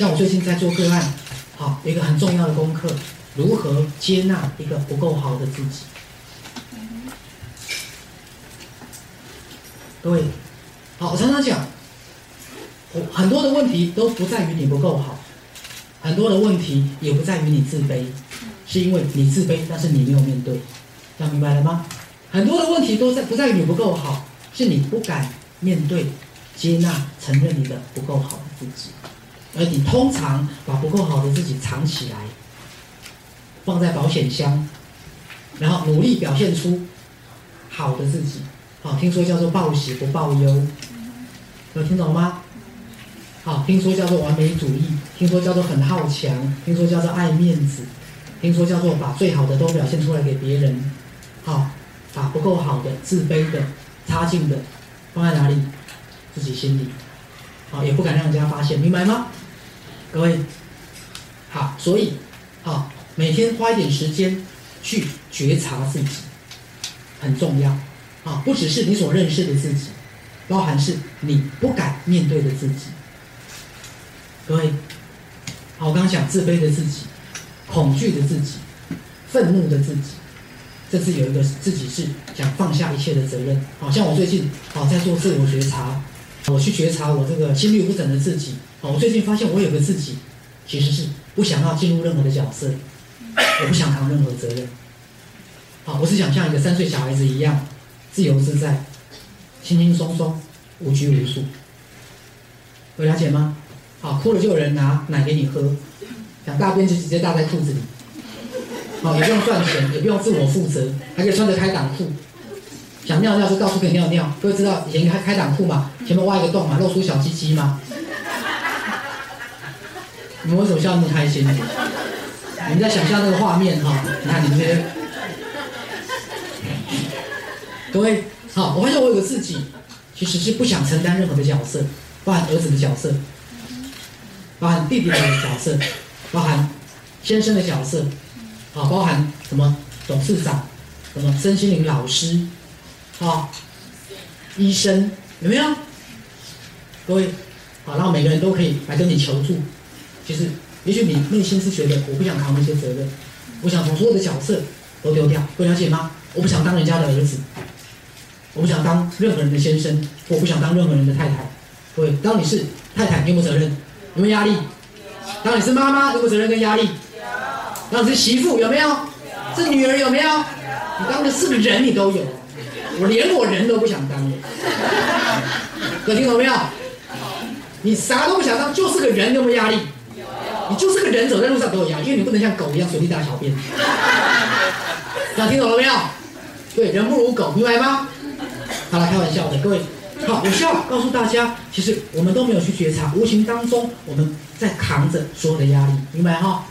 像我最近在做个案，好，一个很重要的功课，如何接纳一个不够好的自己。各位，好，我常常讲，很多的问题都不在于你不够好，很多的问题也不在于你自卑，是因为你自卑，但是你没有面对，讲明白了吗？很多的问题都在不在于你不够好，是你不敢面对、接纳、承认你的不够好的自己，而你通常把不够好的自己藏起来，放在保险箱，然后努力表现出好的自己。好，听说叫做报喜不报忧，有听懂吗？好，听说叫做完美主义，听说叫做很好强，听说叫做爱面子，听说叫做把最好的都表现出来给别人。好，把不够好的、自卑的、差劲的放在哪里？自己心里。好，也不敢让人家发现，明白吗？各位，好，所以好，每天花一点时间去觉察自己，很重要。啊，不只是你所认识的自己，包含是你不敢面对的自己。各位，好，我刚讲自卑的自己、恐惧的自己、愤怒的自己，这次有一个自己是想放下一切的责任。好像我最近好在做自我觉察，我去觉察我这个心律不整的自己。哦，我最近发现我有个自己，其实是不想要进入任何的角色，我不想扛任何责任。好，我是想像一个三岁小孩子一样。自由自在，轻轻松松，无拘无束，有了解吗？好，哭了就有人拿奶给你喝，想大便就直接大在裤子里，好，也不用赚钱，也不用自我负责，还可以穿着开裆裤，想尿尿就到处可以尿尿。各位知道以前开开裆裤嘛，前面挖一个洞嘛，露出小鸡鸡嘛？你们为什么笑那么开心？你们在想象那个画面哈？你看你们这些。各位好，我发现我有个自己，其实是不想承担任何的角色，包含儿子的角色，包含弟弟的角色，包含先生的角色，啊，包含什么董事长，什么身心灵老师，啊，医生有没有？各位好，然后每个人都可以来跟你求助。其实，也许你内心是觉得我不想扛那些责任，我想从所有的角色都丢掉，不了解吗？我不想当人家的儿子。我不想当任何人的先生，我不想当任何人的太太。各位，当你是太太，你有没有责任？有没有压力？当你是妈妈，有没有责任跟压力？当你是媳妇，有没有？是女儿，有没有？你当的是个人，你都有。我连我人都不想当。各位听懂没有？你啥都不想当，就是个人，有没有压力？你就是个人，走在路上都有压力，因为你不能像狗一样随地大小便。大家听懂了没有？对，人不如狗，明白吗？好了，开玩笑的，各位，好，我需要告诉大家，其实我们都没有去觉察，无形当中我们在扛着所有的压力，明白哈？